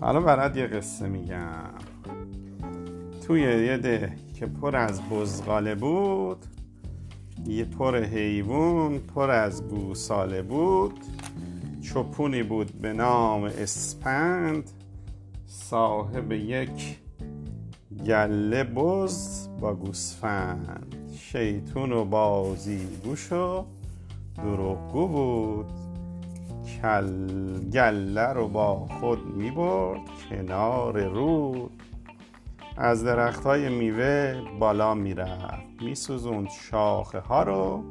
حالا برات یه قصه میگم. توی یه ده که پر از بزغاله بود یه پر حیوان پر از گوساله بود. چپونی بود به نام اسپند. صاحب یک گله بز با گوسفند. شیطون و بازی گوش و دروغگو بود. کل گله رو با خود می برد کنار رود از درخت های میوه بالا می‌رفت. میسوزوند شاخه ها رو.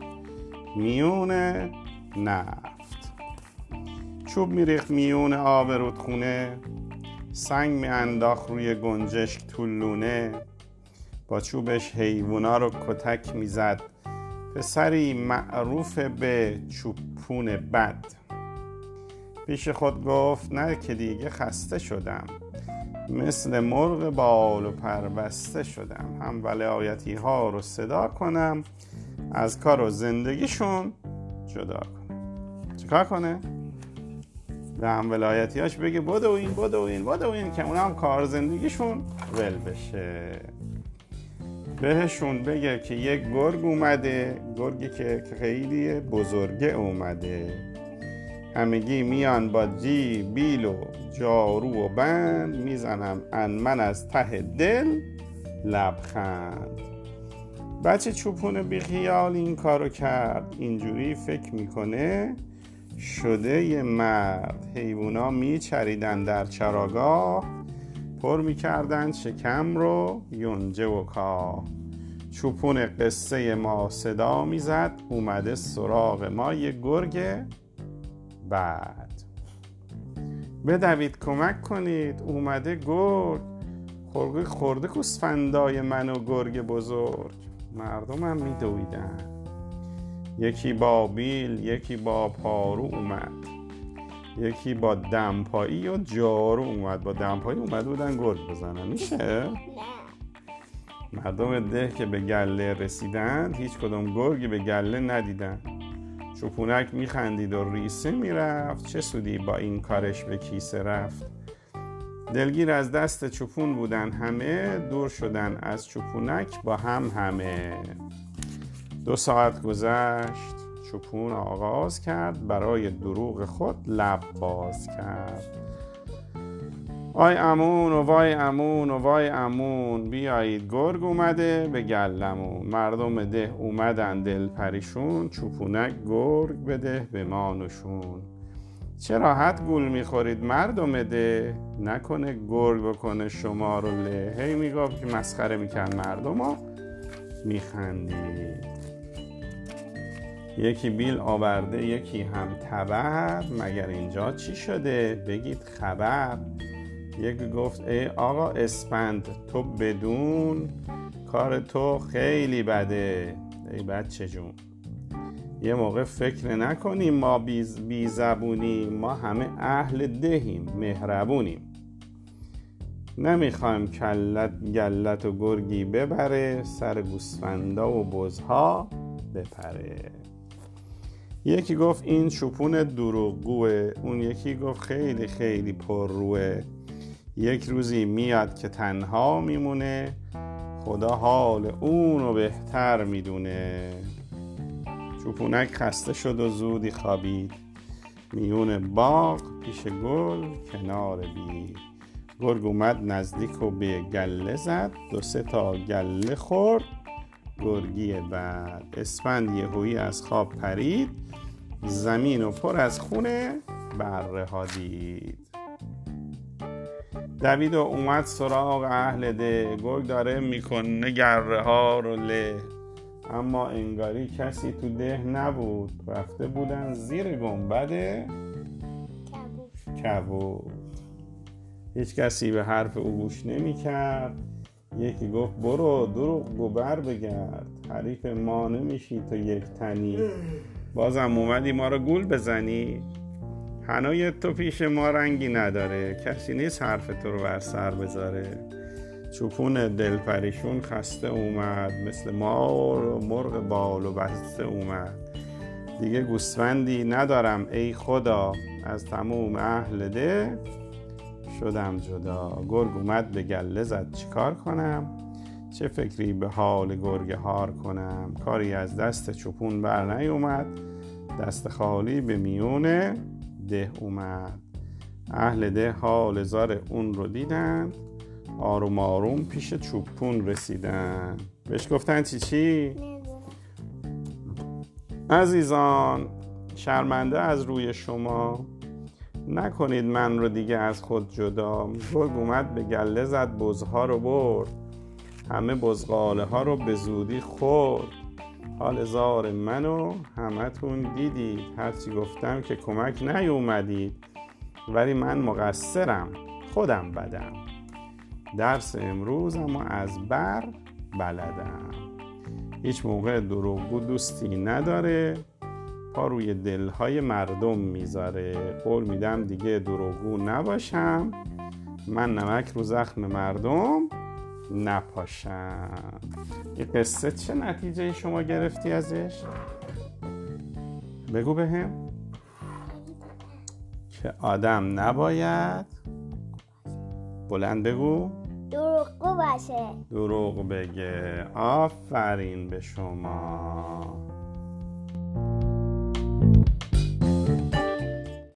میون نفت. چوب میریخت میون آب رودخونه. سنگ میانداخت روی گنجشک طولونه. با چوبش حیوونا رو کتک می‌زد. پسری معروف به چوبپون بد. پیش خود گفت نه که دیگه خسته شدم. مثل مرغ بال و پربسته شدم. هم ولایتی ها رو صدا کنم از کار و زندگیشون جدا کنم. چیکار کنه؟ به هم ولایتیاش بگه بدو این بدو این بدو این که اونا هم کار زندگیشون ول بشه. بهشون بگه که یک گرگ اومده گرگی که خیلی بزرگه اومده. همگی میان با جی بیل و جارو و بند می‌زنم. ان من از ته دل لبخند. بچه چوپون بیخیال این کارو کرد. اینجوری فکر می‌کنه شده یه مرد. حیوونا میچریدن در چراگاه. پر می‌کردن شکم رو یونجه و کاه. چوپون قصه ما صدا می‌زد. اومده سراغ ما یه گرگ بعد. بدوید کمک کنید. اومده گرگ. خورده خورده کوسفندای من و گرگ بزرگ. مردم هم میدویدن. یکی با بیل یکی با پارو اومد. یکی با دمپایی و جارو اومد. با دمپایی اومد بودن گرگ بزنن. میشه؟ مردم ده که به گله رسیدن هیچ کدوم گرگی به گله ندیدن. چوپونک میخندید و ریسه می‌رفت. چه سودی با این کارش به کیسه رفت. دلگیر از دست چوپون بودن همه دور شدن از چوپونک با هم همه. دو ساعت گذشت. چوپون آغاز کرد برای دروغ خود لب باز کرد. آی امون و وای امون و وای امون. بیایید گرگ اومده به گلمون. مردم ده اومدن دل پریشون. چوپونک گرگ بده به ما نشون. چه راحت گول می‌خورید مردم ده. نکنه گرگ بکنه شما رو له. هی می‌گفت که مسخره می‌کرد مردم ها میخندید. یکی بیل آورده یکی هم تبر. مگر اینجا چی شده؟ بگید خبر. یکی گفت ای آقا اسپند تو بدون کار تو خیلی بده. ای بچه جون یه موقع فکر نکنیم ما بی زبونیم ما همه اهل دهیم مهربونیم. نمی‌خوایم کلت گلت و گرگی ببره سر گوسفندا و بزها بپره. یکی گفت این شپون دروغگوه. اون یکی گفت خیلی خیلی پرروه. یک روزی میاد که تنها میمونه. خدا حال اونو بهتر می‌دونه. چوپونک خسته شد و زودی خوابید. میون باغ پیش گل کنار بید گرگ اومد نزدیک و به گله زد. دو سه تا گله خورد. گرگی بعد اسفند یهویی از خواب پرید. زمین و پر از خونه بره ها دید. دوید و اومد سراغ اهل ده. گرگ داره می‌کنه گره ها رو له. اما انگاری کسی تو ده نبود. رفته بودن زیر گنبد کبود. هیچ کسی به حرف او گوش نمی کرد یکی گفت برو دروغ گوبر بگرد. حریف ما نمیشی تو یک تنی. بازم اومدی ما رو گول بزنی. هنوی تو پیش ما رنگی نداره. کسی نیست حرف تو رو بر سر بذاره. چوپون دلپریشون خسته اومد. مثل مار و مرغ بال و بسته اومد. دیگه گوسفندی ندارم. ای خدا از تموم اهل ده شدم جدا. گرگ اومد به گله زد. چیکار کنم؟ چه فکری به حال گرگ هار کنم؟ کاری از دست چوپون بر نیومد دست خالی به میون ده اومد. اهل ده حال زار اون رو دیدن. آروم آروم پیش چوپون رسیدن. بهش گفتن چی چی؟ عزیزان شرمنده از روی شما. نکنید من رو دیگه از خود جدا. گرگ اومد به گله زد بزها رو برد. همه بزغاله ها رو به زودی خورد. حال زار منو همتون دیدید. هرچی گفتم که کمک نیومدید ولی من مقصرم. خودم بدم. درس امروز اما از بر بلدم. هیچ موقع دروغگو دوستی نداره. پا روی دلهای مردم می‌ذاره. قول میدم دیگه دروغگو نباشم. من نمک رو زخم مردم. نپاشم. این قصه چه نتیجه شما گرفتی ازش؟ بگو بهم که آدم نباید. بلند بگو. دروغگو باشه. دروغ بگه. آفرین به شما.